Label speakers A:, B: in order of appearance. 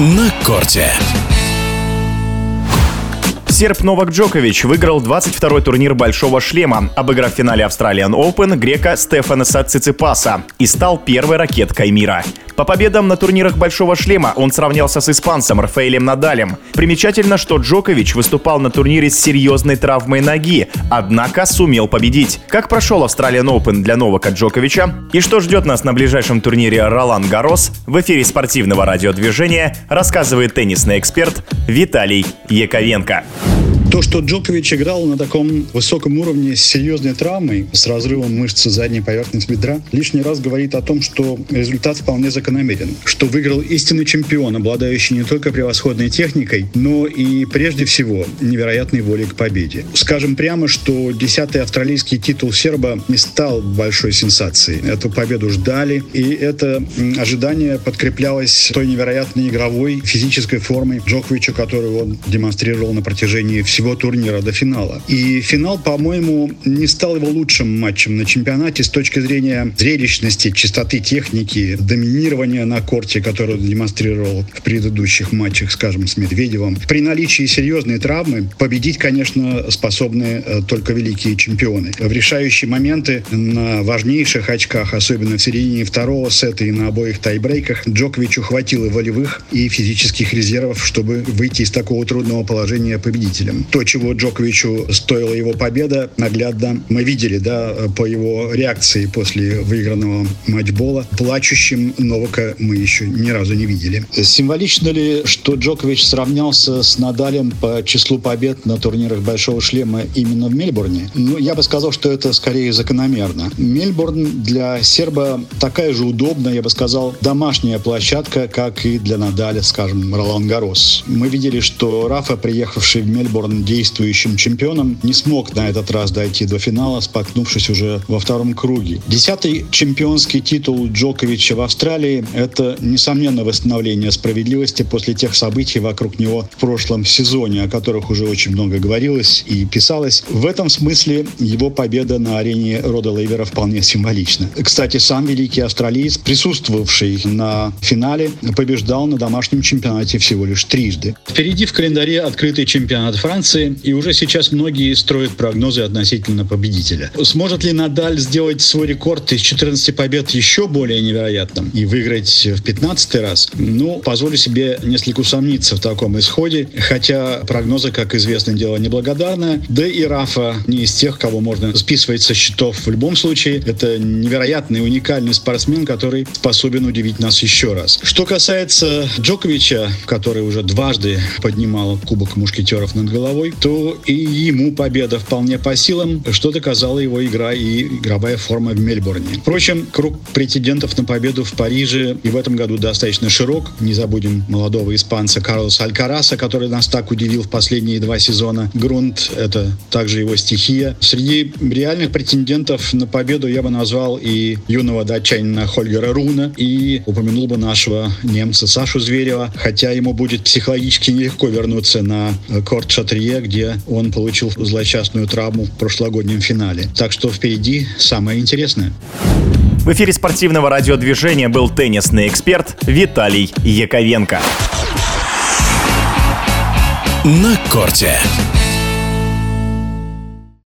A: на корте.
B: Серб Новак Джокович выиграл 22-й турнир «Большого шлема», обыграв в финале Australian Open грека Стефанеса Циципаса и стал первой ракеткой мира. По победам на турнирах «Большого шлема» он сравнялся с испанцем Рафаэлем Надалем. Примечательно, что Джокович выступал на турнире с серьезной травмой ноги, однако сумел победить. Как прошел Australian Open для Новака Джоковича и что ждет нас на ближайшем турнире Ролан Гарос, в эфире спортивного радиодвижения рассказывает теннисный эксперт Виталий Яковенко.
C: То, что Джокович играл на таком высоком уровне с серьезной травмой, с разрывом мышцы задней поверхности бедра, лишний раз говорит о том, что результат вполне закономерен. Что выиграл истинный чемпион, обладающий не только превосходной техникой, но и прежде всего невероятной волей к победе. Скажем прямо, что десятый австралийский титул серба не стал большой сенсацией. Эту победу ждали, и это ожидание подкреплялось той невероятной игровой физической формой Джоковича, которую он демонстрировал на протяжении всего всего турнира до финала. И финал, по-моему, не стал его лучшим матчем на чемпионате с точки зрения зрелищности, чистоты техники, доминирования на корте, которое он демонстрировал в предыдущих матчах, скажем, с Медведевым. При наличии серьезной травмы победить, конечно, способны э, только великие чемпионы. В решающие моменты на важнейших очках, особенно в середине второго сета и на обоих тайбрейках, Джоковичу хватило волевых и физических резервов, чтобы выйти из такого трудного положения победителем то, чего Джоковичу стоила его победа, наглядно мы видели, да, по его реакции после выигранного матчбола. Плачущим Новака мы еще ни разу не видели. Символично ли, что Джокович сравнялся с Надалем по числу побед на турнирах Большого шлема именно в Мельбурне? Ну, я бы сказал, что это скорее закономерно. Мельбурн для серба такая же удобная, я бы сказал, домашняя площадка, как и для Надаля, скажем, Ролан Гарос. Мы видели, что Рафа, приехавший в Мельбурн действующим чемпионом, не смог на этот раз дойти до финала, споткнувшись уже во втором круге. Десятый чемпионский титул Джоковича в Австралии – это, несомненно, восстановление справедливости после тех событий вокруг него в прошлом сезоне, о которых уже очень много говорилось и писалось. В этом смысле его победа на арене Рода Лейвера вполне символична. Кстати, сам великий австралиец, присутствовавший на финале, побеждал на домашнем чемпионате всего лишь трижды. Впереди в календаре открытый чемпионат Франции, Франции, и уже сейчас многие строят прогнозы относительно победителя. Сможет ли Надаль сделать свой рекорд из 14 побед еще более невероятным и выиграть в 15 раз? Ну, позволю себе несколько усомниться в таком исходе, хотя прогнозы, как известно, дело неблагодарное, да и Рафа не из тех, кого можно списывать со счетов. В любом случае, это невероятный, уникальный спортсмен, который способен удивить нас еще раз. Что касается Джоковича, который уже дважды поднимал Кубок мушкетеров над головой, головой, то и ему победа вполне по силам, что доказала его игра и игровая форма в Мельбурне. Впрочем, круг претендентов на победу в Париже и в этом году достаточно широк. Не забудем молодого испанца Карлоса Алькараса, который нас так удивил в последние два сезона. Грунт — это также его стихия. Среди реальных претендентов на победу я бы назвал и юного датчанина Хольгера Руна, и упомянул бы нашего немца Сашу Зверева, хотя ему будет психологически нелегко вернуться на корт Шатрие Монпелье, где он получил злосчастную травму в прошлогоднем финале. Так что впереди самое интересное.
B: В эфире спортивного радиодвижения был теннисный эксперт Виталий Яковенко.
A: На корте.